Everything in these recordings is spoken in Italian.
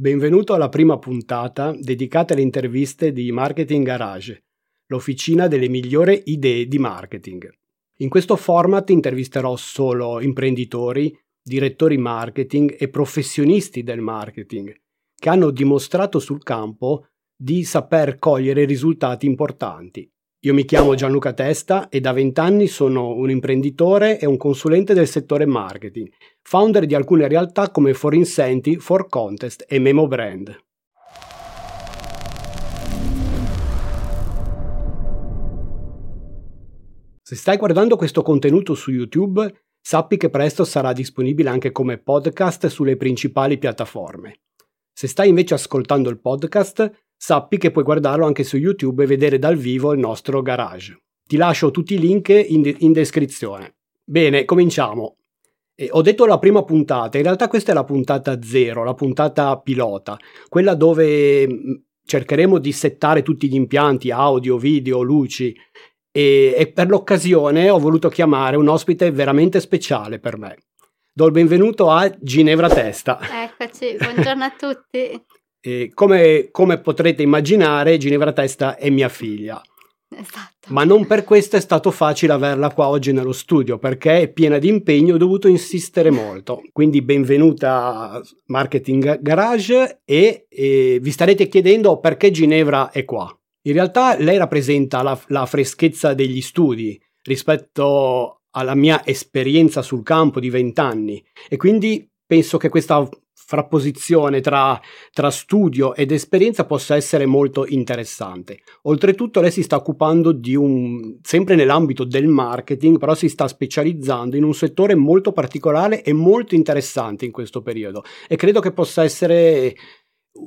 Benvenuto alla prima puntata dedicata alle interviste di Marketing Garage, l'officina delle migliori idee di marketing. In questo format intervisterò solo imprenditori, direttori marketing e professionisti del marketing che hanno dimostrato sul campo di saper cogliere risultati importanti. Io mi chiamo Gianluca Testa e da vent'anni sono un imprenditore e un consulente del settore marketing, founder di alcune realtà come For Incenti, For Contest e Memo Brand. Se stai guardando questo contenuto su YouTube, sappi che presto sarà disponibile anche come podcast sulle principali piattaforme. Se stai invece ascoltando il podcast, sappi che puoi guardarlo anche su YouTube e vedere dal vivo il nostro garage. Ti lascio tutti i link in, de- in descrizione. Bene, cominciamo. E ho detto la prima puntata, in realtà questa è la puntata zero, la puntata pilota, quella dove mm, cercheremo di settare tutti gli impianti, audio, video, luci e, e per l'occasione ho voluto chiamare un ospite veramente speciale per me. Do il benvenuto a Ginevra Testa. Eccoci, buongiorno a tutti. E come, come potrete immaginare, Ginevra Testa è mia figlia. Esatto. Ma non per questo è stato facile averla qua oggi nello studio, perché è piena di impegno, ho dovuto insistere molto. Quindi benvenuta a Marketing Garage e, e vi starete chiedendo perché Ginevra è qua. In realtà lei rappresenta la, la freschezza degli studi rispetto alla mia esperienza sul campo di vent'anni e quindi penso che questa frapposizione tra, tra, studio ed esperienza possa essere molto interessante. Oltretutto lei si sta occupando di un, sempre nell'ambito del marketing, però si sta specializzando in un settore molto particolare e molto interessante in questo periodo e credo che possa essere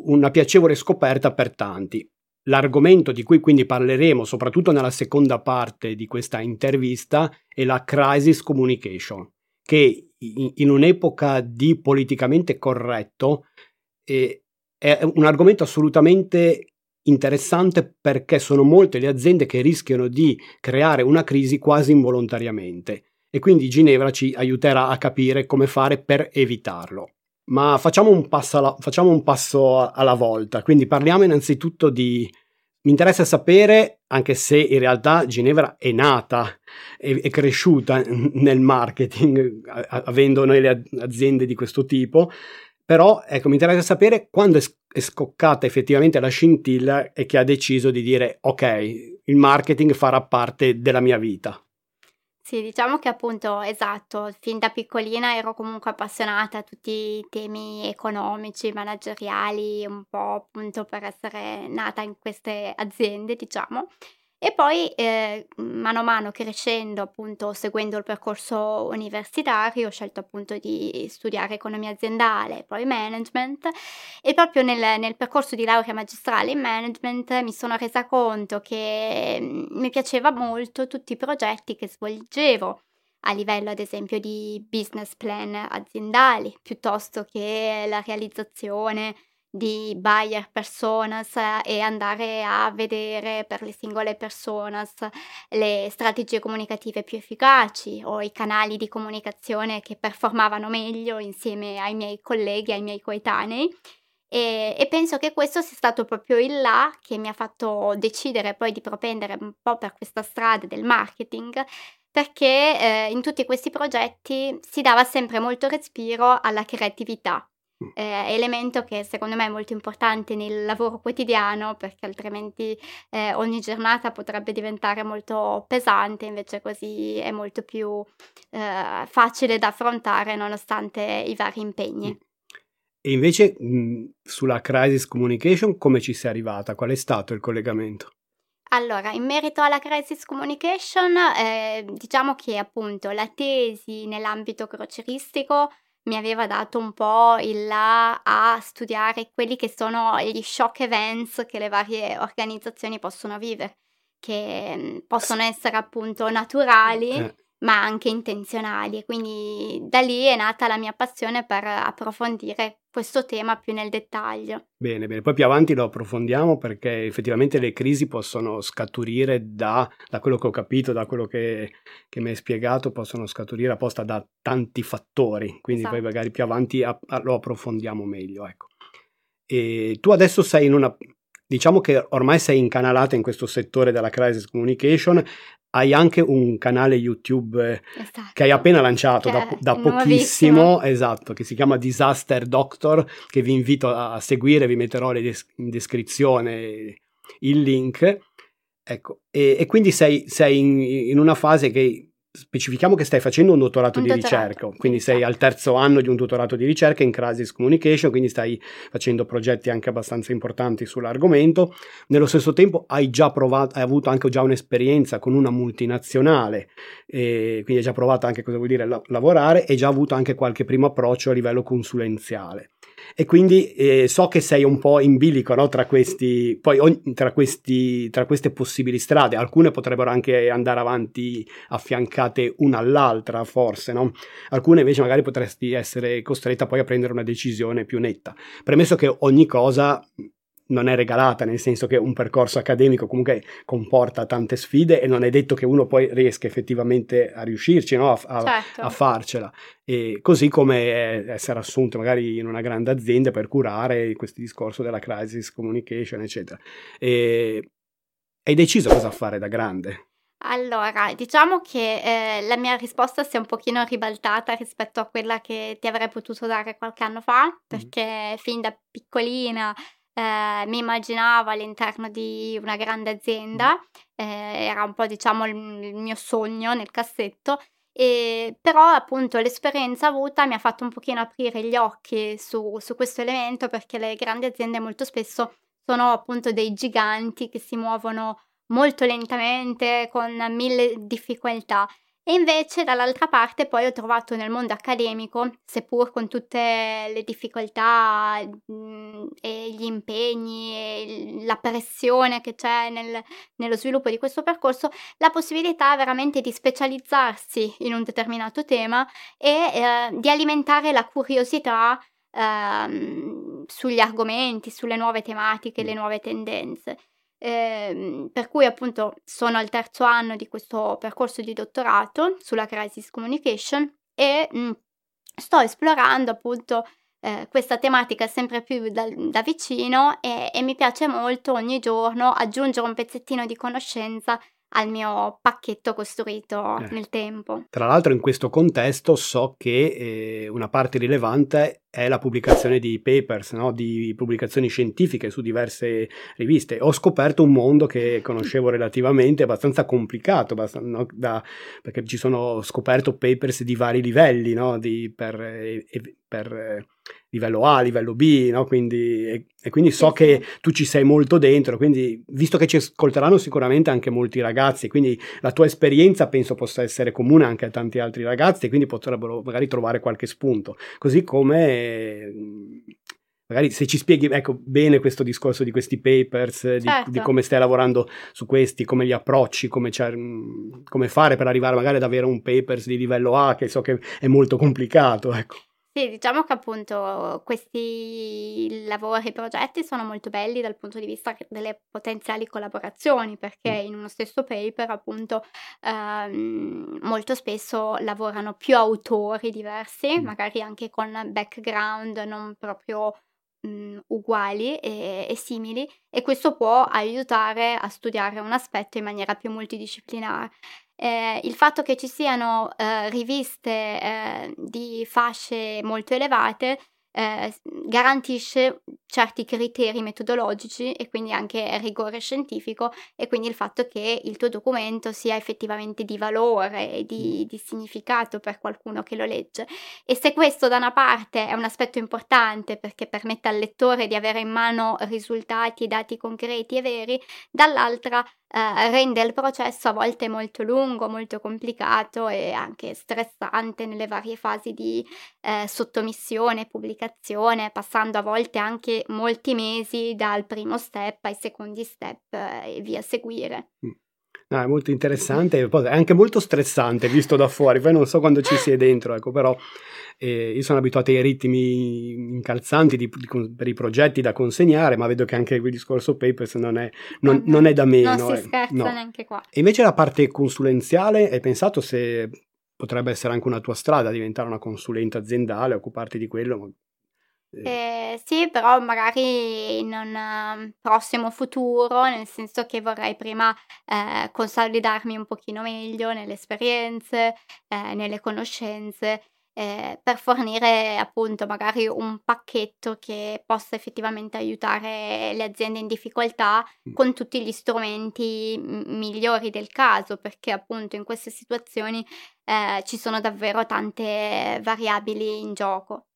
una piacevole scoperta per tanti. L'argomento di cui quindi parleremo, soprattutto nella seconda parte di questa intervista, è la crisis communication, che in, un'epoca di politicamente corretto eh, è un argomento assolutamente interessante perché sono molte le aziende che rischiano di creare una crisi quasi involontariamente e quindi Ginevra ci aiuterà a capire come fare per evitarlo. Ma facciamo un passo alla, facciamo un passo alla volta, quindi parliamo innanzitutto di mi interessa sapere, anche se in realtà Ginevra è nata e è cresciuta nel marketing, avendo noi le aziende di questo tipo, però ecco, mi interessa sapere quando è scoccata effettivamente la scintilla e che ha deciso di dire ok, il marketing farà parte della mia vita. Sì, diciamo che appunto, esatto, fin da piccolina ero comunque appassionata a tutti i temi economici, manageriali, un po' appunto per essere nata in queste aziende, diciamo. E poi eh, mano a mano crescendo, appunto seguendo il percorso universitario, ho scelto appunto di studiare economia aziendale, poi management. E proprio nel, nel percorso di laurea magistrale in management mi sono resa conto che mm, mi piaceva molto tutti i progetti che svolgevo a livello ad esempio di business plan aziendali, piuttosto che la realizzazione di buyer personas e andare a vedere per le singole personas le strategie comunicative più efficaci o i canali di comunicazione che performavano meglio insieme ai miei colleghi, ai miei coetanei. E, e, penso che questo sia stato proprio il là che mi ha fatto decidere poi di propendere un po' per questa strada del marketing, perché eh, in tutti questi progetti si dava sempre molto respiro alla creatività eh, elemento che secondo me è molto importante nel lavoro quotidiano perché altrimenti eh, ogni giornata potrebbe diventare molto pesante, invece così è molto più eh, facile da affrontare nonostante i vari impegni. E invece mh, sulla crisis communication come ci sei arrivata? Qual è stato il collegamento? Allora, in merito alla crisis communication, eh, diciamo che appunto la tesi nell'ambito croceristico mi aveva dato un po' il là a studiare quelli che sono gli shock events che le varie organizzazioni possono vivere, che mm, possono essere appunto naturali. Eh ma anche intenzionali e quindi da lì è nata la mia passione per approfondire questo tema più nel dettaglio. Bene, bene, poi più avanti lo approfondiamo perché effettivamente le crisi possono scaturire da, da quello che ho capito, da quello che, che, mi hai spiegato, possono scaturire apposta da tanti fattori, quindi esatto. poi magari più avanti a, a, lo approfondiamo meglio. Ecco. E tu adesso sei in una, diciamo che ormai sei incanalato in questo settore della crisis communication, hai anche un canale YouTube esatto. che hai appena lanciato da, da pochissimo, esatto, che si chiama Disaster Doctor, che vi invito a, seguire, vi metterò in descrizione il link. Ecco, e, e quindi sei, sei in, in, una fase che specifichiamo che stai facendo un dottorato un di dottorato, ricerca, quindi sei al terzo anno di un dottorato di ricerca in Crisis Communication, quindi stai facendo progetti anche abbastanza importanti sull'argomento. Nello stesso tempo hai già provato, hai avuto anche già un'esperienza con una multinazionale, quindi hai già provato anche cosa vuol dire la- lavorare e già avuto anche qualche primo approccio a livello consulenziale e quindi eh, so che sei un po' in bilico no? tra, questi, poi, ogni, tra, questi, tra queste possibili strade, alcune potrebbero anche andare avanti affiancate una all'altra forse, no? alcune invece magari potresti essere costretta poi a prendere una decisione più netta, premesso che ogni cosa non è regalata, nel senso che un percorso accademico comunque comporta tante sfide e non è detto che uno poi riesca effettivamente a riuscirci, no? a, a, certo. a, farcela. E così come essere assunto magari in una grande azienda per curare questo discorso della crisis communication, eccetera. E hai deciso cosa fare da grande? Allora, diciamo che eh, la mia risposta si è un pochino ribaltata rispetto a quella che ti avrei potuto dare qualche anno fa, perché mm. fin da piccolina eh, mi immaginavo all'interno di una grande azienda, eh, era un po' diciamo il, il mio sogno nel cassetto, e, però appunto l'esperienza avuta mi ha fatto un pochino aprire gli occhi su, su questo elemento perché le grandi aziende molto spesso sono appunto dei giganti che si muovono molto lentamente con mille difficoltà e invece dall'altra parte poi ho trovato nel mondo accademico, seppur con tutte le difficoltà mh, e gli impegni e la pressione che c'è nel, nello sviluppo di questo percorso, la possibilità veramente di specializzarsi in un determinato tema e eh, di alimentare la curiosità eh, sugli argomenti, sulle nuove tematiche, le nuove tendenze. Eh, per cui appunto sono al terzo anno di questo percorso di dottorato sulla crisis communication e mh, mhmm, sto esplorando appunto eh, questa tematica sempre più da, da vicino e, e mi piace molto ogni giorno aggiungere un pezzettino di conoscenza al mio pacchetto costruito eh. nel tempo. Tra l'altro in questo contesto so che eh, una parte rilevante è la pubblicazione di papers, no? di pubblicazioni scientifiche su diverse riviste. Ho scoperto un mondo che conoscevo relativamente abbastanza complicato, abbastanza, no? da, perché ci sono scoperto papers di vari livelli, no? di, per, eh, per eh, livello A, livello B, no? quindi, e, e, quindi so che tu ci sei molto dentro, quindi visto che ci ascolteranno sicuramente anche molti ragazzi, quindi la tua esperienza penso possa essere comune anche a tanti altri ragazzi e quindi potrebbero magari trovare qualche spunto, così come magari se ci spieghi ecco, bene questo discorso di questi papers, di, certo. di, come stai lavorando su questi, come li approcci, come, come, fare per arrivare magari ad avere un papers di livello A, che so che è molto complicato. Ecco. Sì, diciamo che appunto questi lavori e progetti sono molto belli dal punto di vista delle potenziali collaborazioni, perché mm. in uno stesso paper appunto ehm, molto spesso lavorano più autori diversi, mm. magari anche con background non proprio mh, mhmm, uguali e, e, simili e questo può aiutare a studiare un aspetto in maniera più multidisciplinare eh, il fatto che ci siano eh, riviste eh, di fasce molto elevate eh, garantisce certi criteri metodologici e quindi anche rigore scientifico e quindi il fatto che il tuo documento sia effettivamente di valore e di, di significato per qualcuno che lo legge. E se questo da una parte è un aspetto importante perché permette al lettore di avere in mano risultati e dati concreti e veri, dall'altra eh, rende il processo a volte molto lungo, molto complicato e anche stressante nelle varie fasi di eh, sottomissione, pubblicazione, passando a volte anche molti mesi dal primo step ai secondi step eh, e via seguire. Mm. No, è molto interessante, è anche molto stressante visto da fuori, poi non so quando ci si è dentro, ecco, però eh, io sono abituato ai ritmi incalzanti di, di, per i progetti da consegnare, ma vedo che anche il discorso papers non è, non, no, non è da meno. Non si eh. scherza no. neanche qua. E invece la parte consulenziale, hai pensato se potrebbe essere anche una tua strada diventare una consulente aziendale, occuparti di quello? Eh, sì, però magari in un um, prossimo futuro, nel senso che vorrei prima eh, consolidarmi un pochino meglio nelle esperienze, eh, nelle conoscenze eh, per fornire appunto magari un pacchetto che possa effettivamente aiutare le aziende in difficoltà mm. con tutti gli strumenti migliori del caso, perché appunto in queste situazioni eh, ci sono davvero tante variabili in gioco.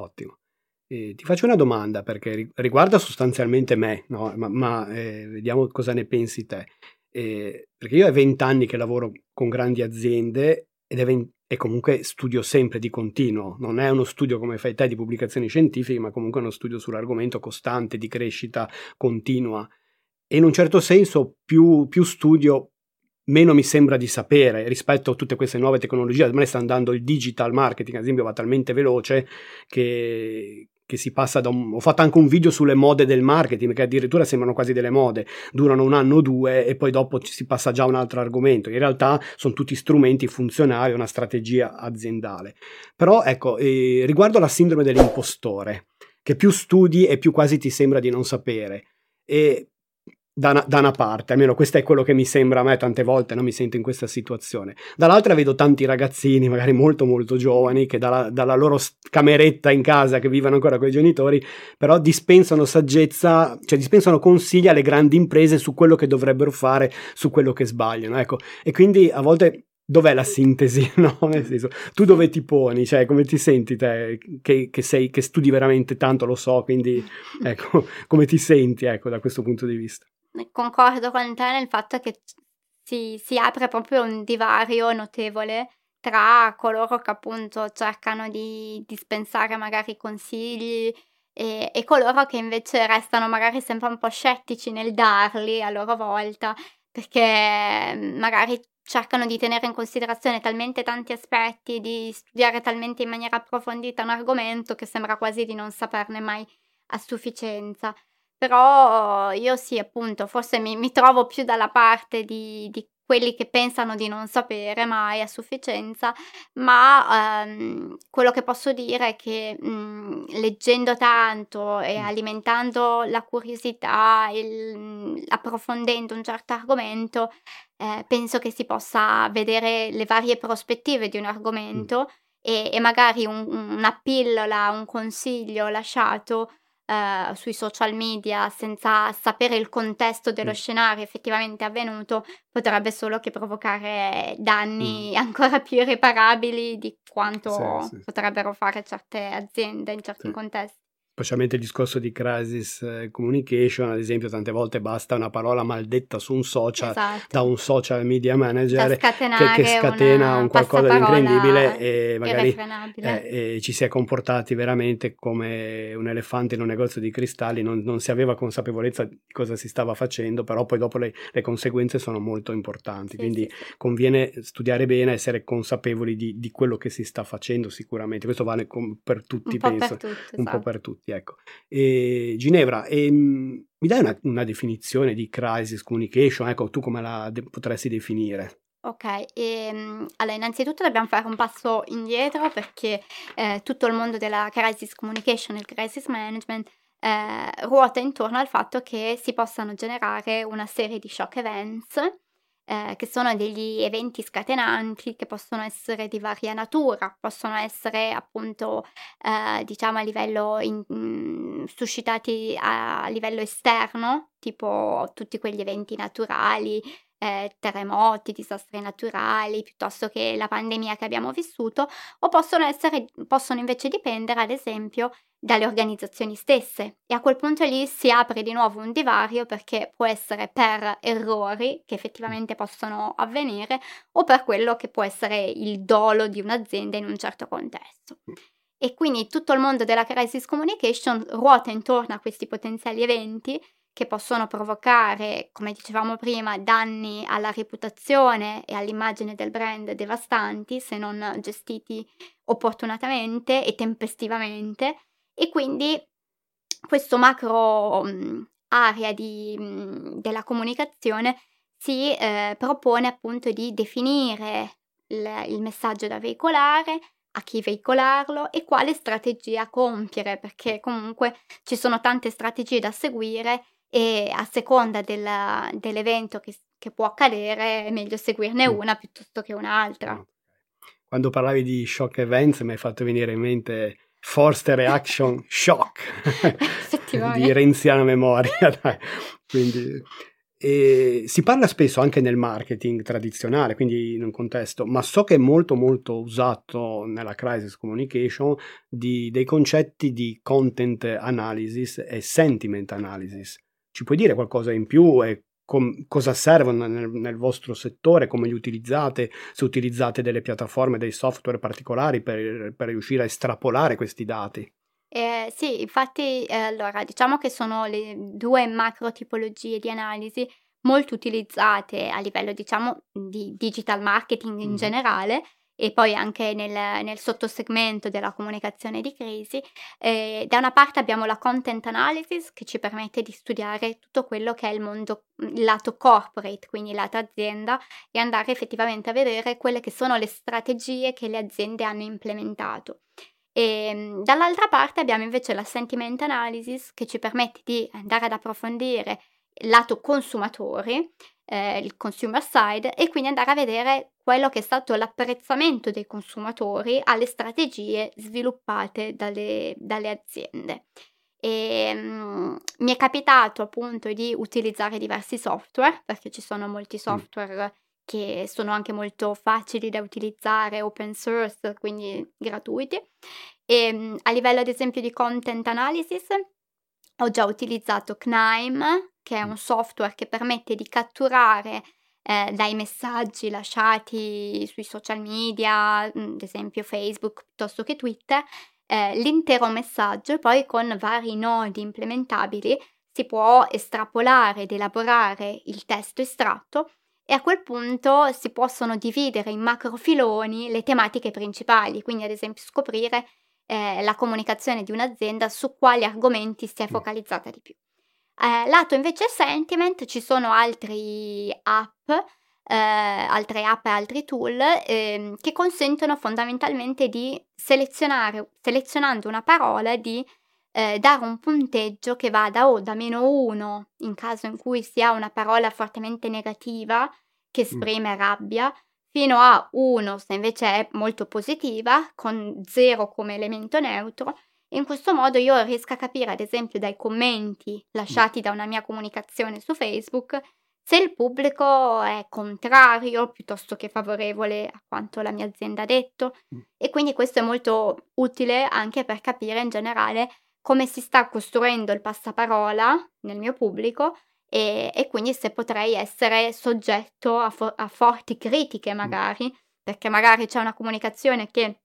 Ottimo. Eh, ti faccio una domanda perché riguarda sostanzialmente me, no? ma, ma eh, vediamo cosa ne pensi te. Eh, perché io ho 20 anni che lavoro con grandi aziende ed è 20, e comunque studio sempre di continuo, non è uno studio come fai te di pubblicazioni scientifiche, ma comunque uno studio sull'argomento costante di crescita continua. E in un certo senso più, più studio, meno mi sembra di sapere rispetto a tutte queste nuove tecnologie. Me sta andando il digital marketing, ad esempio, va talmente veloce che, che si passa da un... Ho fatto anche un video sulle mode del marketing, che addirittura sembrano quasi delle mode, durano un anno o due e poi dopo si passa già a un altro argomento. In realtà sono tutti strumenti funzionali, una strategia aziendale. Però ecco, eh, riguardo alla sindrome dell'impostore, che più studi e più quasi ti sembra di non sapere. E da una, da una, parte, almeno questo è quello che mi sembra a me tante volte, non mi sento in questa situazione. Dall'altra vedo tanti ragazzini, magari molto molto giovani, che dalla, dalla loro cameretta in casa, che vivono ancora con i genitori, però dispensano saggezza, cioè dispensano consigli alle grandi imprese su quello che dovrebbero fare, su quello che sbagliano, ecco. E quindi a volte dov'è la sintesi? No? Nel senso, tu dove ti poni? Cioè, come ti senti te che, che, sei, che studi veramente tanto, lo so, quindi ecco, come ti senti ecco, da questo punto di vista? Concordo con te nel fatto che si, si apre proprio un divario notevole tra coloro che appunto cercano di dispensare magari consigli e, e, coloro che invece restano magari sempre un po' scettici nel darli a loro volta perché mm, magari cercano di tenere in considerazione talmente tanti aspetti, di studiare talmente in maniera approfondita un argomento che sembra quasi di non saperne mai a sufficienza. Però io sì, appunto, forse mi, mi trovo più dalla parte di, di, quelli che pensano di non sapere mai a sufficienza, ma ehm, quello che posso dire è che mh, mhmm, leggendo tanto e alimentando la curiosità, il, mhmm, approfondendo un certo argomento, eh, penso che si possa vedere le varie prospettive di un argomento mm. e, e, magari un, una pillola, un consiglio lasciato eh, sui social media senza sapere il contesto dello mm. scenario effettivamente avvenuto potrebbe solo che provocare danni mm. ancora più irreparabili di quanto sì, sì, potrebbero fare certe aziende in certi contesti specialmente il discorso di crisis eh, communication, ad esempio, tante volte basta una parola maldetta su un social esatto. da un social media manager che, che, scatena un qualcosa di incredibile e magari eh, e ci si è comportati veramente come un elefante in un negozio di cristalli, non, non, si aveva consapevolezza di cosa si stava facendo, però poi dopo le, le conseguenze sono molto importanti, sì, quindi sì. conviene studiare bene, essere consapevoli di, di, quello che si sta facendo sicuramente, questo vale per tutti, un penso, per tutti, un esatto. po' per tutti tutti. Ecco. E, Ginevra, ehm, mi dai una, una, definizione di crisis communication? Ecco, tu come la de- potresti definire? Ok, ehm, allora innanzitutto dobbiamo fare un passo indietro perché eh, tutto il mondo della crisis communication e il crisis management eh, ruota intorno al fatto che si possano generare una serie di shock events eh, che sono degli eventi scatenanti che possono essere di varia natura, possono essere appunto eh, diciamo a livello in, mm, suscitati a, a livello esterno, tipo tutti quegli eventi naturali, eh, terremoti, disastri naturali, piuttosto che la pandemia che abbiamo vissuto, o possono, essere, possono invece dipendere, ad esempio, dalle organizzazioni stesse. E a quel punto lì si apre di nuovo un divario perché può essere per errori che effettivamente possono avvenire o per quello che può essere il dolo di un'azienda in un certo contesto. E quindi tutto il mondo della crisis communication ruota intorno a questi potenziali eventi che possono provocare, come dicevamo prima, danni alla reputazione e all'immagine del brand devastanti se non gestiti opportunamente e tempestivamente e quindi questo macro mh, mm, area di, mh, mm, della comunicazione si eh, propone appunto di definire il, il messaggio da veicolare, a chi veicolarlo e quale strategia compiere, perché comunque ci sono tante strategie da seguire e a seconda della, dell'evento che, che, può accadere è meglio seguirne una piuttosto che un'altra. Quando parlavi di shock events mi hai fatto venire in mente Forced Reaction Shock di renziana memoria. Quindi e si parla spesso anche nel marketing tradizionale, quindi in un contesto, ma so che è molto molto usato nella crisis communication di, dei concetti di content analysis e sentiment analysis. Ci puoi dire qualcosa in più e com- cosa servono nel, nel, vostro settore, come li utilizzate, se utilizzate delle piattaforme, dei software particolari per, per riuscire a estrapolare questi dati? Eh, sì, infatti, eh, allora, diciamo che sono le due macro tipologie di analisi molto utilizzate a livello, diciamo, di digital marketing in mm. generale e poi anche nel, nel sottosegmento della comunicazione di crisi. Eh, da una parte abbiamo la content analysis che ci permette di studiare tutto quello che è il mondo, lato corporate, quindi lato azienda, e andare effettivamente a vedere quelle che sono le strategie che le aziende hanno implementato. E ehm, dall'altra parte abbiamo invece la sentiment analysis che ci permette di andare ad approfondire lato consumatori, eh, il consumer side, e quindi andare a vedere quello che è stato l'apprezzamento dei consumatori alle strategie sviluppate dalle, dalle aziende. E, um, mi è capitato appunto di utilizzare diversi software perché ci sono molti software che sono anche molto facili da utilizzare, open source, quindi gratuiti. E ehm, a livello ad esempio di content analysis ho già utilizzato Knime, che è un software che permette di catturare eh, dai messaggi lasciati sui social media, mm, ad esempio Facebook piuttosto che Twitter, eh, l'intero messaggio e poi con vari nodi implementabili si può estrapolare ed elaborare il testo estratto e a quel punto si possono dividere in macrofiloni le tematiche principali, quindi ad esempio scoprire eh, la comunicazione di un'azienda su quali argomenti si è focalizzata di più. Eh, lato invece sentiment ci sono altri app, eh, altre app e altri tool eh, che consentono fondamentalmente di selezionare, selezionando una parola, di eh, dare un punteggio che vada o da meno 1 in caso in cui si ha una parola fortemente negativa che esprime rabbia, fino a 1 se invece è molto positiva, con 0 come elemento neutro. In questo modo io riesco a capire, ad esempio, dai commenti lasciati da una mia comunicazione su Facebook, se il pubblico è contrario piuttosto che favorevole a quanto la mia azienda ha detto. E quindi questo è molto utile anche per capire in generale come si sta costruendo il passaparola nel mio pubblico e, e quindi se potrei essere soggetto a, fo- a forti critiche magari, perché magari c'è una comunicazione che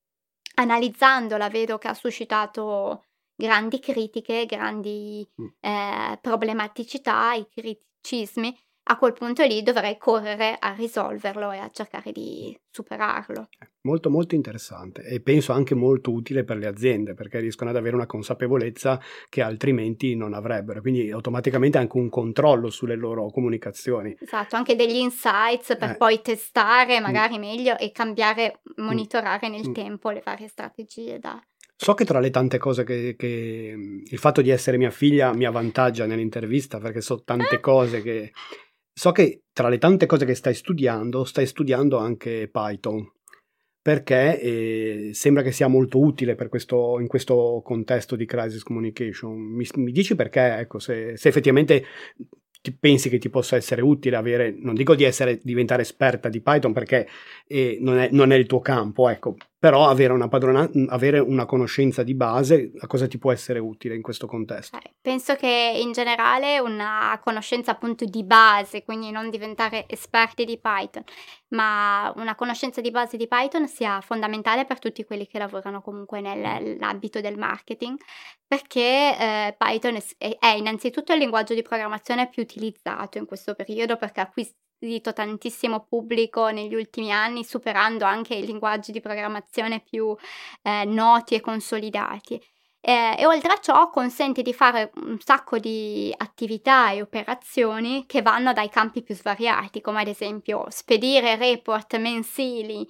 analizzandola vedo che ha suscitato grandi critiche, grandi eh, problematicità, i criticismi a quel punto lì dovrei correre a risolverlo e a cercare di superarlo. Molto molto interessante e penso anche molto utile per le aziende perché riescono ad avere una consapevolezza che altrimenti non avrebbero, quindi automaticamente anche un controllo sulle loro comunicazioni. Esatto, anche degli insights per eh. poi testare mm. magari mm. meglio e cambiare, monitorare mm. nel mm. tempo le varie strategie da, So che tra le tante cose che, che, il fatto di essere mia figlia mi avvantaggia nell'intervista perché so tante cose che So che tra le tante cose che stai studiando, stai studiando anche Python, perché eh, sembra che sia molto utile questo, in questo contesto di crisis communication. Mi, mi dici perché, ecco, se, se effettivamente ti pensi che ti possa essere utile avere, non dico di essere, diventare esperta di Python perché eh, non, è, non, è, il tuo campo, ecco, però avere una, padrona, avere una conoscenza di base, a cosa ti può essere utile in questo contesto? Eh, penso che in generale una conoscenza appunto di base, quindi non diventare esperti di Python, ma una conoscenza di base di Python sia fondamentale per tutti quelli che lavorano comunque nell'ambito del marketing, perché eh, Python è, innanzitutto il linguaggio di programmazione più utilizzato in questo periodo perché acquista acquisito tantissimo pubblico negli ultimi anni, superando anche i linguaggi di programmazione più eh, noti e consolidati. Eh, e oltre a ciò consente di fare un sacco di attività e operazioni che vanno dai campi più svariati, come ad esempio spedire report mensili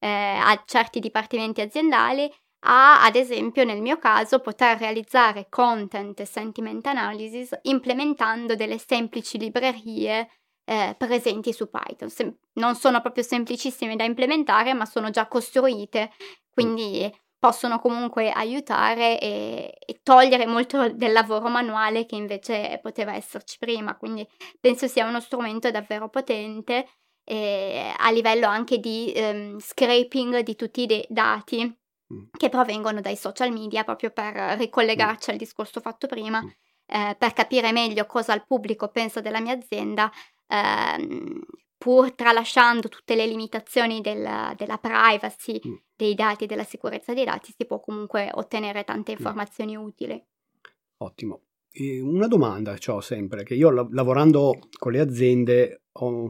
eh, a certi dipartimenti aziendali a, ad esempio, nel mio caso, poter realizzare content e sentiment analysis implementando delle semplici librerie eh, presenti su Python. Sem- non sono proprio semplicissime da implementare, ma sono già costruite, quindi possono comunque aiutare e, e, togliere molto del lavoro manuale che invece poteva esserci prima. Quindi penso sia uno strumento davvero potente eh, a livello anche di um, scraping di tutti i de- dati Mm. che provengono dai social media proprio per ricollegarci mm. al discorso fatto prima, mm. eh, per capire meglio cosa il pubblico pensa della mia azienda, ehm, pur tralasciando tutte le limitazioni del, della privacy mm. dei dati e della sicurezza dei dati, si può comunque ottenere tante informazioni utili. Ottimo. E una domanda ho sempre, che io lavorando con le aziende ho,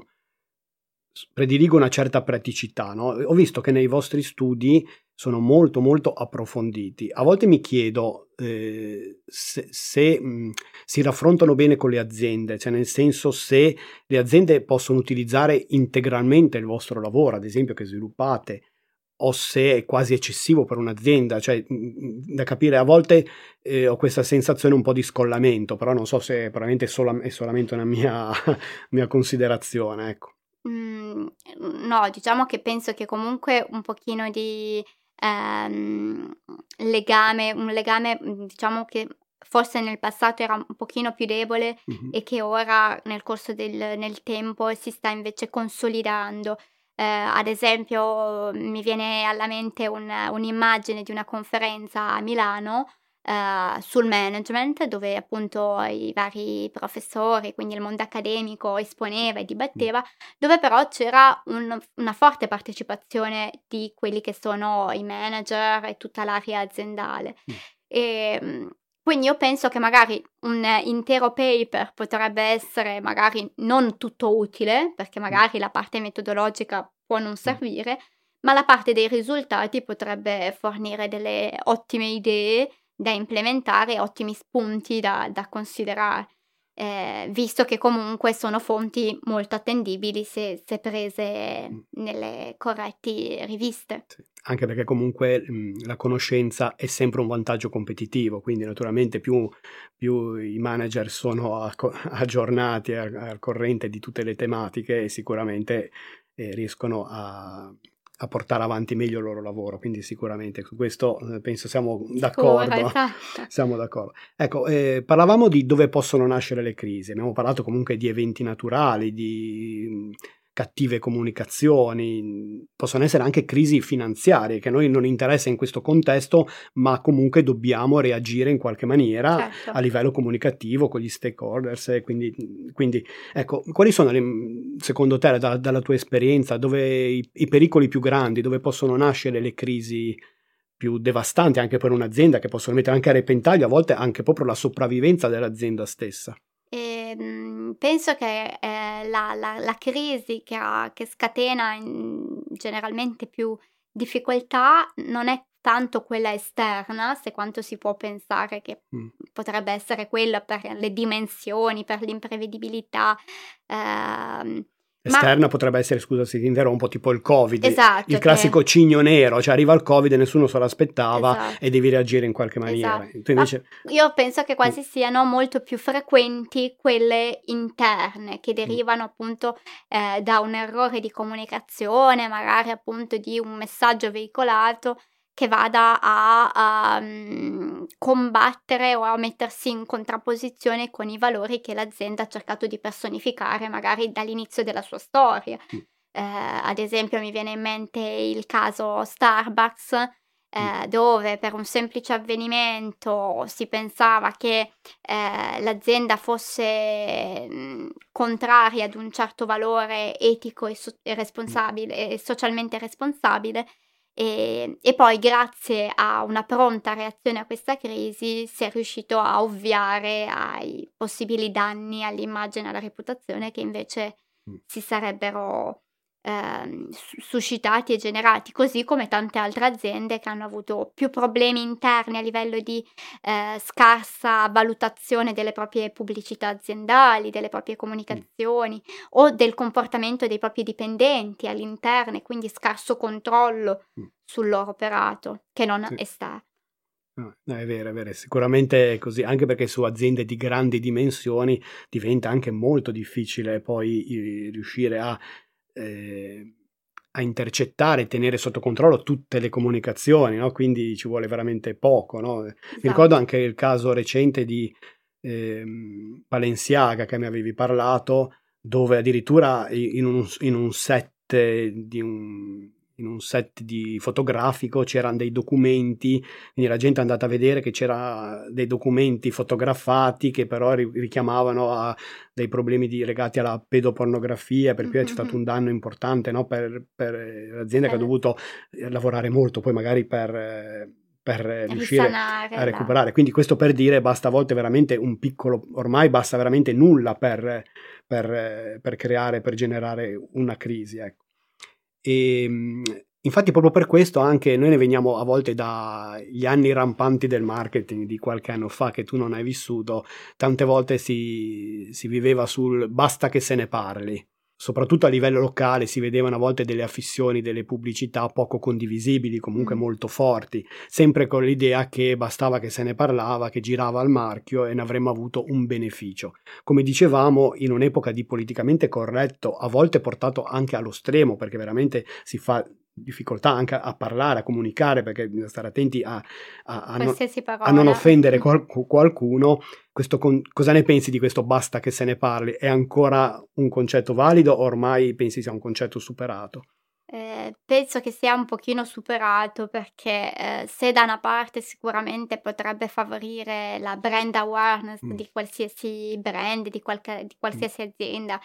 prediligo una certa praticità. No? Ho visto che nei vostri studi sono molto molto approfonditi. A volte mi chiedo eh, se, se mh, si raffrontano bene con le aziende, cioè nel senso se le aziende possono utilizzare integralmente il vostro lavoro, ad esempio che sviluppate, o se è quasi eccessivo per un'azienda, cioè mh, da capire a volte eh, ho questa sensazione un po' di scollamento, però non so se è, sola, è solamente una mia, mia considerazione, ecco. Mm, no, diciamo che penso che comunque un pochino di ehm, legame, un legame mm, diciamo che forse nel passato era un pochino più debole mm-hmm. e che ora nel corso del nel tempo si sta invece consolidando. Eh, ad esempio mi viene alla mente un, un'immagine di una conferenza a Milano uh, sul management, dove appunto i vari professori, quindi il mondo accademico, esponeva e dibatteva, dove però c'era un, una forte partecipazione di quelli che sono i manager e tutta l'area aziendale. Mm. E, ehm, quindi io penso che magari un intero paper potrebbe essere magari non tutto utile, perché magari la parte metodologica può non servire, ma la parte dei risultati potrebbe fornire delle ottime idee da implementare, ottimi spunti da, da considerare, eh, visto che comunque sono fonti molto attendibili se, se prese mm. nelle corrette riviste. Sì. Anche perché comunque mh, mm, la conoscenza è sempre un vantaggio competitivo, quindi naturalmente più, più i manager sono a, aggiornati, al corrente di tutte le tematiche, sicuramente eh, riescono a, a portare avanti meglio il loro lavoro, quindi sicuramente su questo eh, penso siamo d'accordo. esatto. siamo d'accordo. Ecco, eh, parlavamo di dove possono nascere le crisi, abbiamo parlato comunque di eventi naturali, di cattive comunicazioni, possono essere anche crisi finanziarie che a noi non interessa in questo contesto, ma comunque dobbiamo reagire in qualche maniera certo. a livello comunicativo con gli stakeholders. Quindi, quindi, ecco, quali sono le, secondo te, da, dalla tua esperienza, dove i, i pericoli più grandi, dove possono nascere le crisi più devastanti anche per un'azienda che possono mettere anche a repentaglio a volte anche proprio la sopravvivenza dell'azienda stessa? E, ehm, penso che eh, la, la, la, crisi che, ha, che scatena in, generalmente più difficoltà non è tanto quella esterna, se quanto si può pensare che mm. potrebbe essere quella per le dimensioni, per l'imprevedibilità. Ehm, Esterna Ma... potrebbe essere, scusa se ti interrompo, tipo il Covid, esatto, il classico che... cigno nero, cioè arriva il Covid e nessuno se l'aspettava esatto. e devi reagire in qualche maniera. Esatto. Invece... io penso che quasi mm. siano molto più frequenti quelle interne che mm. derivano mm. appunto eh, da un errore di comunicazione, magari appunto di un messaggio veicolato che vada a, a um, combattere o a mettersi in contrapposizione con i valori che l'azienda ha cercato di personificare magari dall'inizio della sua storia. Mm. Eh, ad esempio mi viene in mente il caso Starbucks, eh, mm. dove per un semplice avvenimento si pensava che eh, l'azienda fosse mh, contraria ad un certo valore etico e, so- e responsabile e socialmente responsabile e, e, poi grazie a una pronta reazione a questa crisi si è riuscito a ovviare ai possibili danni all'immagine e alla reputazione che invece mm. si sarebbero ehm, suscitati e generati, così come tante altre aziende che hanno avuto più problemi interni a livello di eh, scarsa valutazione delle proprie pubblicità aziendali, delle proprie comunicazioni mm. o del comportamento dei propri dipendenti all'interno e quindi scarso controllo mm. sul loro operato che non sì. esterno. No, è vero, è vero, sicuramente è così, anche perché su aziende di grandi dimensioni diventa anche molto difficile poi riuscire a eh, a intercettare e tenere sotto controllo tutte le comunicazioni, no? quindi ci vuole veramente poco. No? Esatto. Mi ricordo anche il caso recente di eh, Balenciaga che mi avevi parlato, dove addirittura in un, in un set di un in un set di fotografico c'erano dei documenti, quindi la gente è andata a vedere che c'erano dei documenti fotografati che però richiamavano a dei problemi di, legati alla pedopornografia, per cui mm-hmm. c'è stato un danno importante no, per, per, l'azienda eh. che ha dovuto eh, lavorare molto poi magari per per riuscire Risanare, a recuperare. Quindi questo per dire basta a volte veramente un piccolo, ormai basta veramente nulla per, per, per creare, per generare una crisi. Ecco. E, ehm, infatti proprio per questo anche noi ne veniamo a volte dagli anni rampanti del marketing di qualche anno fa che tu non hai vissuto, tante volte si, si viveva sul basta che se ne parli soprattutto a livello locale si vedevano a volte delle affissioni, delle pubblicità poco condivisibili, comunque mm. molto forti, sempre con l'idea che bastava che se ne parlava, che girava il marchio e ne avremmo avuto un beneficio. Come dicevamo, in un'epoca di politicamente corretto, a volte portato anche allo stremo, perché veramente si fa difficoltà anche a parlare, a comunicare, perché bisogna stare attenti a, a, a, non, a non, offendere qual, qualcuno. Con, cosa ne pensi di questo basta che se ne parli? È ancora un concetto valido o ormai pensi sia un concetto superato? Eh, penso che sia un pochino superato perché eh, se da una parte sicuramente potrebbe favorire la brand awareness mm. di qualsiasi brand, di, qualche, di qualsiasi mm. azienda,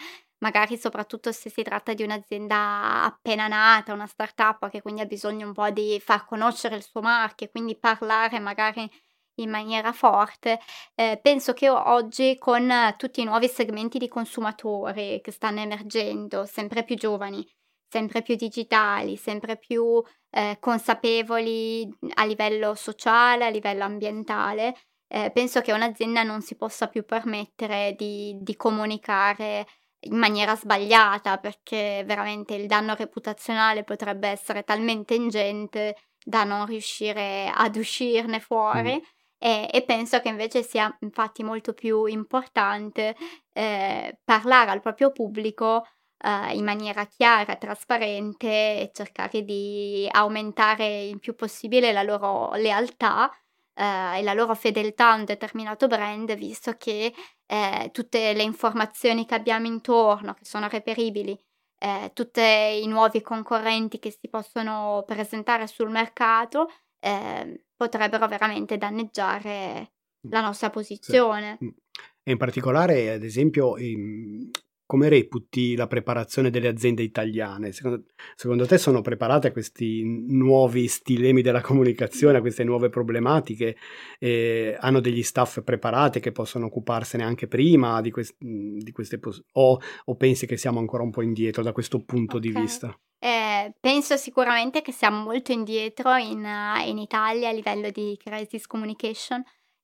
magari soprattutto se si tratta di un'azienda appena nata, una startup che quindi ha bisogno un po' di far conoscere il suo marchio e quindi parlare magari in maniera forte. Eh, penso che oggi con tutti i nuovi segmenti di consumatori che stanno emergendo, sempre più giovani, sempre più digitali, sempre più eh, consapevoli a livello sociale, a livello ambientale, eh, penso che un'azienda non si possa più permettere di, di comunicare in maniera sbagliata perché veramente il danno reputazionale potrebbe essere talmente ingente da non riuscire ad uscirne fuori. Mm. E, e, penso che invece sia infatti molto più importante eh, parlare al proprio pubblico eh, in maniera chiara, trasparente e cercare di aumentare il più possibile la loro lealtà eh, e la loro fedeltà a un determinato brand, visto che eh, tutte le informazioni che abbiamo intorno, che sono reperibili, eh, tutti i nuovi concorrenti che si possono presentare sul mercato, eh, potrebbero veramente danneggiare la nostra posizione. Sì. E in particolare, ad esempio, come reputi la preparazione delle aziende italiane? Secondo, secondo, te sono preparate a questi nuovi stilemi della comunicazione, a queste nuove problematiche? Eh, hanno degli staff preparati che possono occuparsene anche prima di, quest, di queste pos- o, o, pensi che siamo ancora un po' indietro da questo punto okay. di vista? Eh, penso sicuramente che siamo molto indietro in, in Italia a livello di crisis communication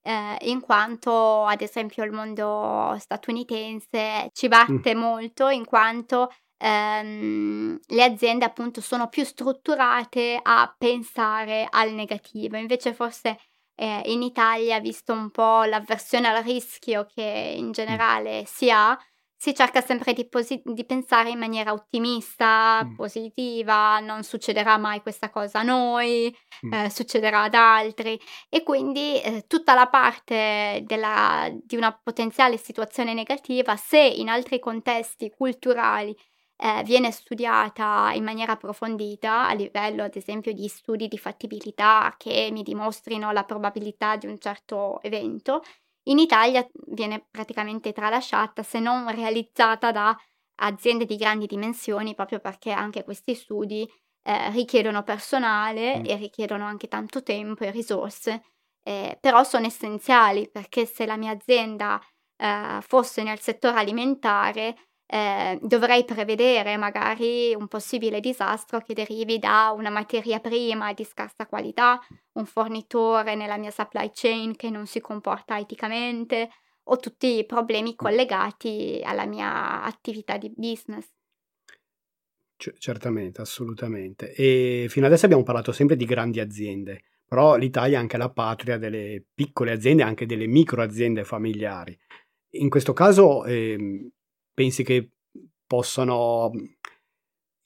eh, in quanto ad esempio il mondo statunitense ci batte mm. molto in quanto ehm, le aziende appunto sono più strutturate a pensare al negativo, invece forse eh, in Italia, visto un po' l'avversione al rischio che in generale si ha, si cerca sempre di, posi- di, pensare in maniera ottimista, mm. positiva, non succederà mai questa cosa a noi, mm. eh, succederà ad altri e quindi eh, tutta la parte della, di una potenziale situazione negativa, se in altri contesti culturali eh, viene studiata in maniera approfondita a livello ad esempio di studi di fattibilità che mi dimostrino la probabilità di un certo evento, in Italia viene praticamente tralasciata se non realizzata da aziende di grandi dimensioni proprio perché anche questi studi eh, richiedono personale mm. e richiedono anche tanto tempo e risorse, eh, però sono essenziali perché se la mia azienda eh, fosse nel settore alimentare eh, dovrei prevedere magari un possibile disastro che derivi da una materia prima di scarsa qualità, un fornitore nella mia supply chain che non si comporta eticamente o tutti i problemi collegati alla mia attività di business. C- certamente, assolutamente. E fino adesso abbiamo parlato sempre di grandi aziende, però l'Italia è anche la patria delle piccole aziende, anche delle micro aziende familiari. In questo caso eh, pensi che possano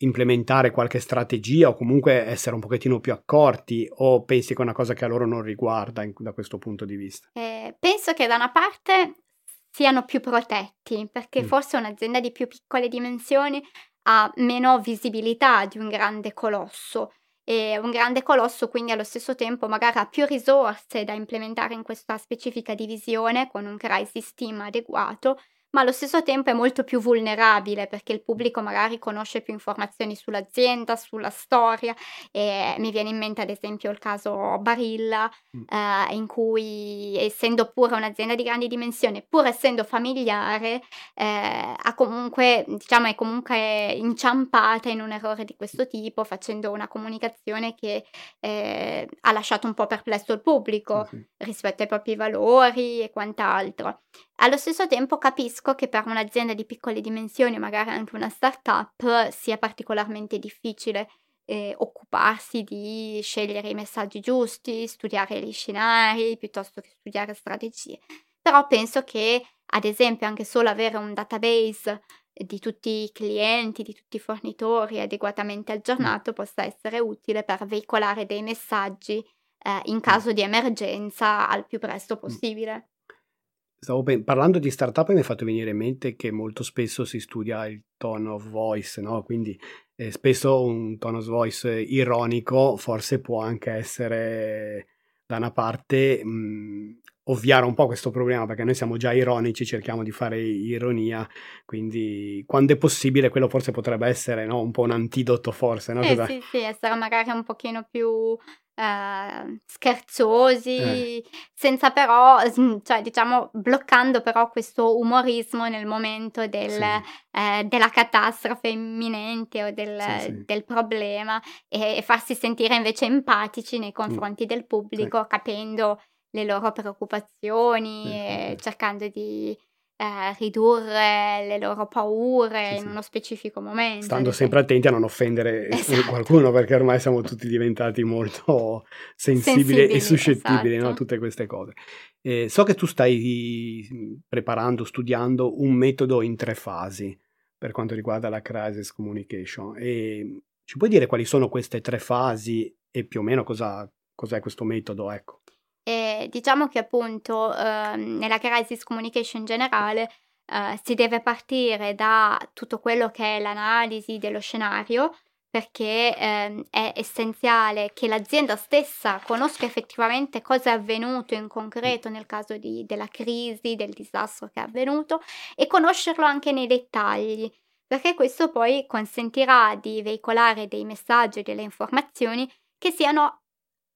implementare qualche strategia o comunque essere un pochettino più accorti o pensi che è una cosa che a loro non riguarda in, da questo punto di vista? Eh, penso che da una parte siano più protetti perché mm. forse un'azienda di più piccole dimensioni ha meno visibilità di un grande colosso e un grande colosso quindi allo stesso tempo magari ha più risorse da implementare in questa specifica divisione con un crisis team adeguato ma allo stesso tempo è molto più vulnerabile perché il pubblico magari conosce più informazioni sull'azienda, sulla storia e mi viene in mente ad esempio il caso Barilla mm. eh, in cui essendo pure un'azienda di grandi dimensioni, pur essendo familiare, eh, ha comunque, diciamo, è comunque inciampata in un errore di questo tipo facendo una comunicazione che eh, ha lasciato un po' perplesso il pubblico sì. rispetto ai propri valori e quant'altro. Allo stesso tempo capisco che per un'azienda di piccole dimensioni, magari anche una startup, sia particolarmente difficile eh, occuparsi di scegliere i messaggi giusti, studiare gli scenari piuttosto che studiare strategie. Però penso che, ad esempio, anche solo avere un database di tutti i clienti, di tutti i fornitori adeguatamente aggiornato possa essere utile per veicolare dei messaggi eh, in caso di emergenza al più presto possibile. Stavo ben, parlando di startup e mi è fatto venire in mente che molto spesso si studia il tone of voice, no? quindi eh, spesso un tone of voice ironico forse può anche essere da una parte mh, ovviare un po' questo problema perché noi siamo già ironici, cerchiamo di fare ironia, quindi quando è possibile quello forse potrebbe essere no? un po' un antidoto forse. No? Eh, sì, sì, essere magari un pochino più eh, scherzosi, eh. senza però, cioè diciamo, bloccando però questo umorismo nel momento del, sì. eh, della catastrofe imminente o del, sì, sì. del problema e, e, farsi sentire invece empatici nei mm. confronti mm. del pubblico, capendo le loro preoccupazioni, cercando di eh, ridurre le loro paure sì, in sì. uno specifico momento. Stando sempre attenti a non offendere esatto. qualcuno perché ormai siamo tutti diventati molto sensibili, sensibili e suscettibili esatto. no, a tutte queste cose. Eh, so che tu stai preparando, studiando un metodo in tre fasi per quanto riguarda la crisis communication e ci puoi dire quali sono queste tre fasi e più o meno cosa, cos'è questo metodo? Ecco. E diciamo che appunto eh, nella crisis communication generale eh, si deve partire da tutto quello che è l'analisi dello scenario perché eh, è essenziale che l'azienda stessa conosca effettivamente cosa è avvenuto in concreto nel caso di, della crisi, del disastro che è avvenuto e conoscerlo anche nei dettagli perché questo poi consentirà di veicolare dei messaggi e delle informazioni che siano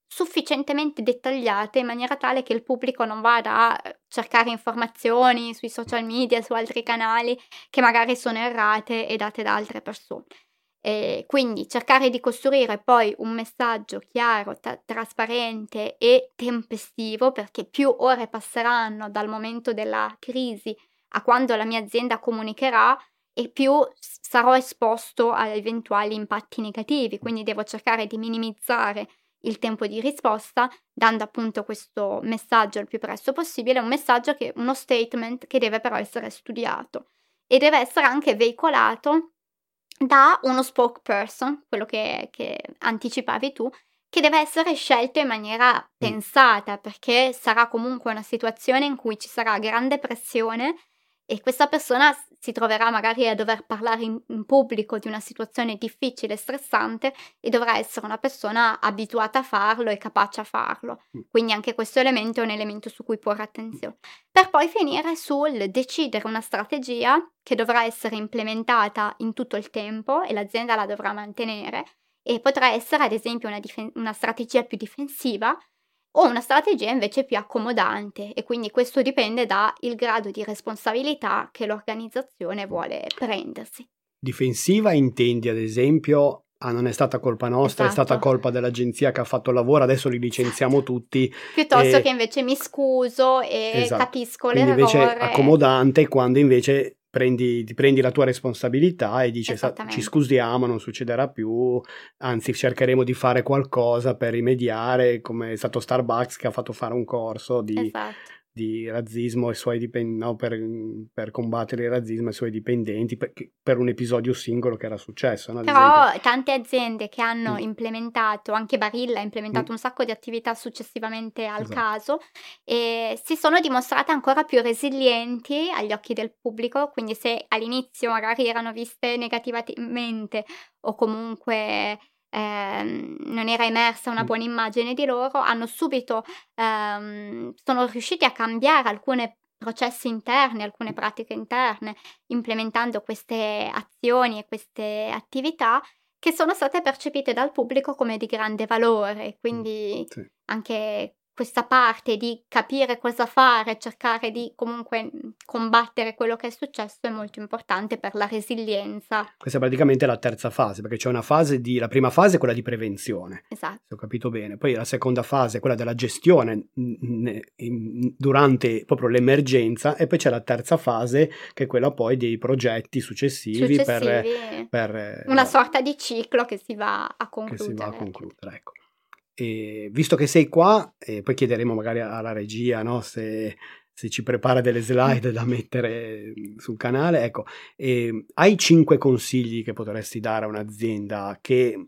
sufficientemente dettagliate in maniera tale che il pubblico non vada a cercare informazioni sui social media, su altri canali che magari sono errate e date da altre persone. E quindi cercare di costruire poi un messaggio chiaro, t- trasparente e tempestivo perché più ore passeranno dal momento della crisi a quando la mia azienda comunicherà e più sarò esposto a eventuali impatti negativi, quindi devo cercare di minimizzare il tempo di risposta, dando appunto questo messaggio il più presto possibile, un messaggio che uno statement che deve però essere studiato e deve essere anche veicolato da uno spokesperson, quello che, che anticipavi tu, che deve essere scelto in maniera pensata perché sarà comunque una situazione in cui ci sarà grande pressione e questa persona si troverà magari a dover parlare in, in, pubblico di una situazione difficile e stressante e dovrà essere una persona abituata a farlo e capace a farlo. Mm. Quindi anche questo elemento è un elemento su cui porre attenzione. Per poi finire sul decidere una strategia che dovrà essere implementata in tutto il tempo e l'azienda la dovrà mantenere e potrà essere ad esempio una, difen- una strategia più difensiva o una strategia invece più accomodante e quindi questo dipende dal grado di responsabilità che l'organizzazione vuole prendersi. Difensiva intendi ad esempio Ah, non è stata colpa nostra, esatto. è stata esatto. colpa dell'agenzia che ha fatto il lavoro, adesso li licenziamo esatto. tutti. Piuttosto e... che invece mi scuso e esatto. capisco Quindi l'errore. invece accomodante quando invece prendi, ti prendi la tua responsabilità e dici ci scusiamo, non succederà più, anzi cercheremo di fare qualcosa per rimediare, come è stato Starbucks che ha fatto fare un corso di... Esatto di razzismo ai suoi dipendenti, no, per, per, combattere il razzismo ai suoi dipendenti, per, per, un episodio singolo che era successo. No, Però esempio. tante aziende che hanno mm. implementato, anche Barilla ha implementato mm. un sacco di attività successivamente al esatto. caso, e si sono dimostrate ancora più resilienti agli occhi del pubblico, quindi se all'inizio magari erano viste negativamente o comunque ehm, non era emersa una buona immagine di loro, hanno subito, ehm, sono riusciti a cambiare alcuni processi interni, alcune pratiche interne, implementando queste azioni e queste attività che sono state percepite dal pubblico come di grande valore, quindi sì. anche questa parte di capire cosa fare, cercare di comunque mhmm, combattere quello che è successo è molto importante per la resilienza. Questa è praticamente la terza fase, perché c'è una fase di, la prima fase è quella di prevenzione, esatto. se ho capito bene, poi la seconda fase è quella della gestione durante proprio l'emergenza e poi c'è la terza fase che è quella poi dei progetti successivi, successivi per, per, una sorta di ciclo che si va a concludere. Che si va a concludere, ecco. E visto che sei qua, e poi chiederemo magari alla regia no, se, se, ci prepara delle slide da mettere sul canale, ecco, eh, hai cinque consigli che potresti dare a un'azienda che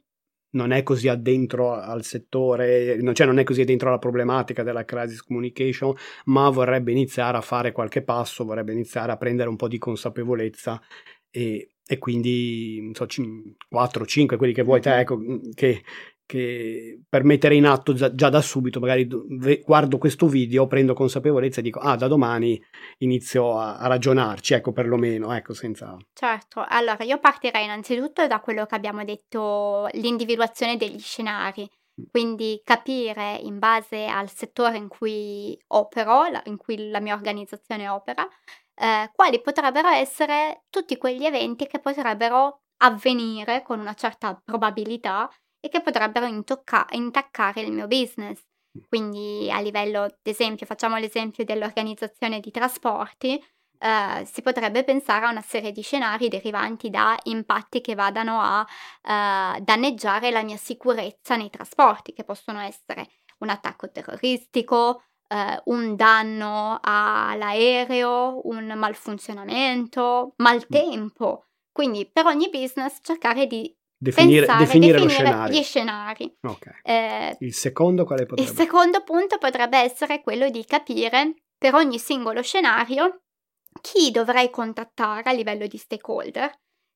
non è così addentro al settore, cioè non è così addentro alla problematica della crisis communication, ma vorrebbe iniziare a fare qualche passo, vorrebbe iniziare a prendere un po' di consapevolezza e, e quindi so, 4 5 quelli che vuoi te, ecco, che, che per mettere in atto già, da subito, magari guardo questo video, prendo consapevolezza e dico, ah, da domani inizio a, a ragionarci, ecco, perlomeno, ecco, senza... Certo, allora io partirei innanzitutto da quello che abbiamo detto, l'individuazione degli scenari, mm. quindi capire in base al settore in cui opero, in cui la mia organizzazione opera, eh, quali potrebbero essere tutti quegli eventi che potrebbero avvenire con una certa probabilità e che potrebbero intocca- intaccare il mio business. Quindi a livello, ad esempio, facciamo l'esempio dell'organizzazione di trasporti, eh, si potrebbe pensare a una serie di scenari derivanti da impatti che vadano a eh, danneggiare la mia sicurezza nei trasporti, che possono essere un attacco terroristico, eh, un danno all'aereo, un malfunzionamento, maltempo. Quindi per ogni business cercare di Definire, Pensare, definire, definire gli scenari. Okay. Eh, il secondo quale potrebbe Il secondo punto potrebbe essere quello di capire per ogni singolo scenario chi dovrei contattare a livello di stakeholder.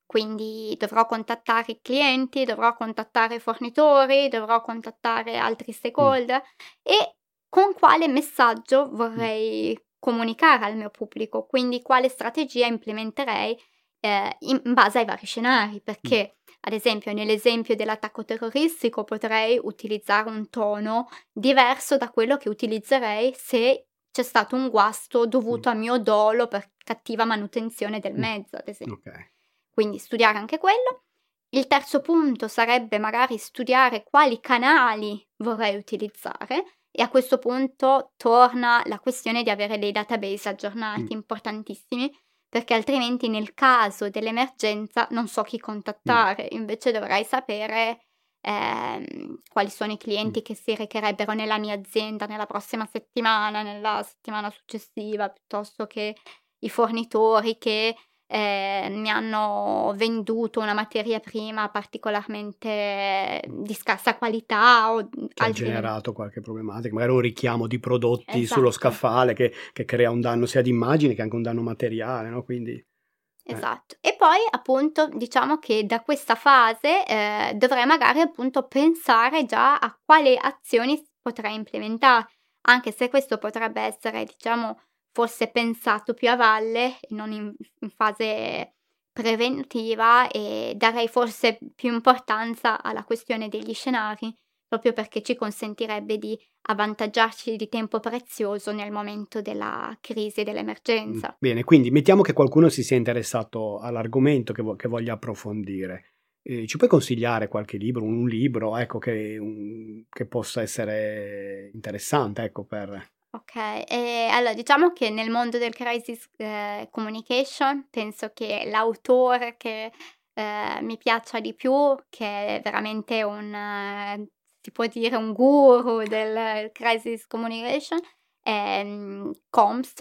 Quindi dovrò contattare i clienti, dovrò contattare i fornitori, dovrò contattare altri stakeholder mm. e con quale messaggio vorrei mm. comunicare al mio pubblico, quindi quale strategia implementerei eh, in base ai vari scenari, perché ad esempio nell'esempio dell'attacco terroristico potrei utilizzare un tono diverso da quello che utilizzerei se c'è stato un guasto dovuto a mio dolo per cattiva manutenzione del mezzo, ad esempio. Okay. Quindi studiare anche quello. Il terzo punto sarebbe magari studiare quali canali vorrei utilizzare e a questo punto torna la questione di avere dei database aggiornati, mm. importantissimi, perché altrimenti nel caso dell'emergenza non so chi contattare, invece dovrei sapere eh, quali sono i clienti che si recherebbero nella mia azienda nella prossima settimana, nella settimana successiva, piuttosto che i fornitori che eh, mi hanno venduto una materia prima particolarmente di scarsa qualità o che ha generato qualche problematica, magari un richiamo di prodotti esatto. sullo scaffale che, che, crea un danno sia di immagine che anche un danno materiale, no? Quindi... Eh. Esatto. Eh. E poi appunto diciamo che da questa fase eh, dovrei magari appunto pensare già a quali azioni potrei implementare, anche se questo potrebbe essere diciamo fosse pensato più a valle non in, in fase preventiva e darei forse più importanza alla questione degli scenari, proprio perché ci consentirebbe di avvantaggiarci di tempo prezioso nel momento della crisi e dell'emergenza. Bene, quindi mettiamo che qualcuno si sia interessato all'argomento che, vo- che voglia approfondire. Eh, ci puoi consigliare qualche libro, un libro ecco, che, un, che possa essere interessante ecco, per... Ok, e allora diciamo che nel mondo del crisis eh, communication penso che l'autore che eh, mi piaccia di più, che è veramente un, eh, si può dire un guru del crisis communication, è um, Combs,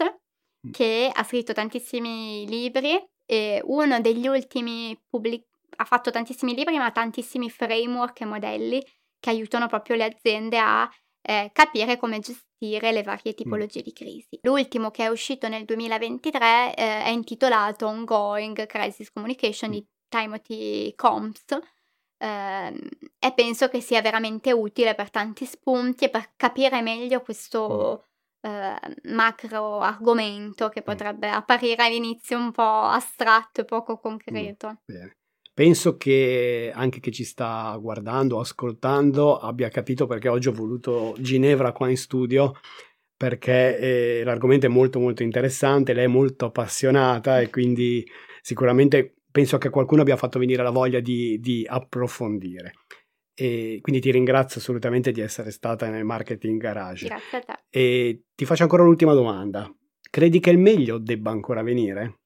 mm. che ha scritto tantissimi libri e uno degli ultimi pubblic- ha fatto tantissimi libri ma tantissimi framework e modelli che aiutano proprio le aziende a eh, capire come gestire le varie mm. tipologie mm. di crisi. L'ultimo che è uscito nel 2023 eh, è intitolato Ongoing Crisis Communication mm. di Timothy Combs eh, e penso che sia veramente utile per tanti spunti e per capire meglio questo eh, macro argomento che potrebbe apparire all'inizio un po' astratto e poco concreto. Bene. Penso che anche chi ci sta guardando, ascoltando, abbia capito perché oggi ho voluto Ginevra qua in studio perché eh, l'argomento è molto molto interessante, lei è molto appassionata e quindi sicuramente penso che qualcuno abbia fatto venire la voglia di, di approfondire. E quindi ti ringrazio assolutamente di essere stata nel Marketing Garage. Grazie a te. E ti faccio ancora l'ultima domanda. Credi che il meglio debba ancora venire?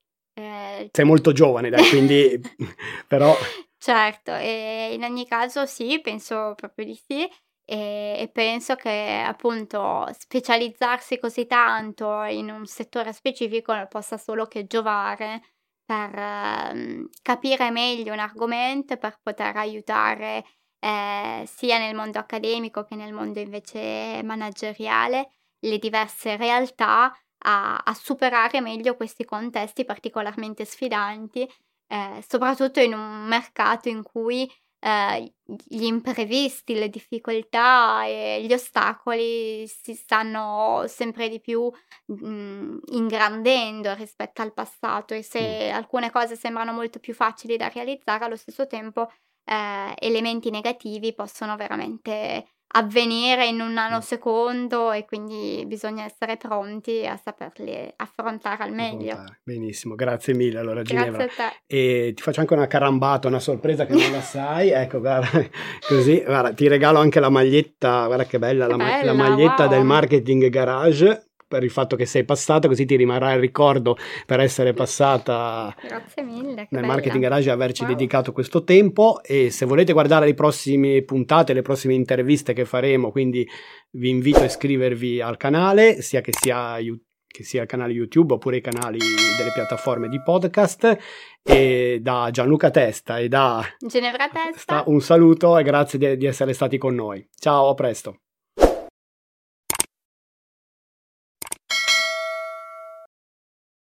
Eh, Sei molto giovane, dai, quindi però... Certo, e in ogni caso sì, penso proprio di sì e, e penso che appunto specializzarsi così tanto in un settore specifico possa solo che giovare per eh, capire meglio un argomento per poter aiutare eh, sia nel mondo accademico che nel mondo invece manageriale le diverse realtà a, a superare meglio questi contesti particolarmente sfidanti, eh, soprattutto in un mercato in cui eh, gli imprevisti, le difficoltà e gli ostacoli si stanno sempre di più mh, mm, ingrandendo rispetto al passato e se alcune cose sembrano molto più facili da realizzare, allo stesso tempo eh, elementi negativi possono veramente avvenire in un nanosecondo e quindi bisogna essere pronti a saperli affrontare al meglio. Affrontare. Benissimo, grazie mille allora Ginevra. Grazie a te. E ti faccio anche una carambata, una sorpresa che non la sai, ecco guarda, così, guarda, ti regalo anche la maglietta, guarda che bella, che la, bella la, maglietta wow. del Marketing Garage per il fatto che sei passata, così ti rimarrà il ricordo per essere passata mille, nel Marketing Garage e averci wow. dedicato questo tempo. E se volete guardare le prossime puntate, le prossime interviste che faremo, quindi vi invito a iscrivervi al canale, sia che sia che sia il canale YouTube oppure i canali delle piattaforme di podcast. E da Gianluca Testa e da Ginevra Testa un saluto e grazie di, di essere stati con noi. Ciao, a presto.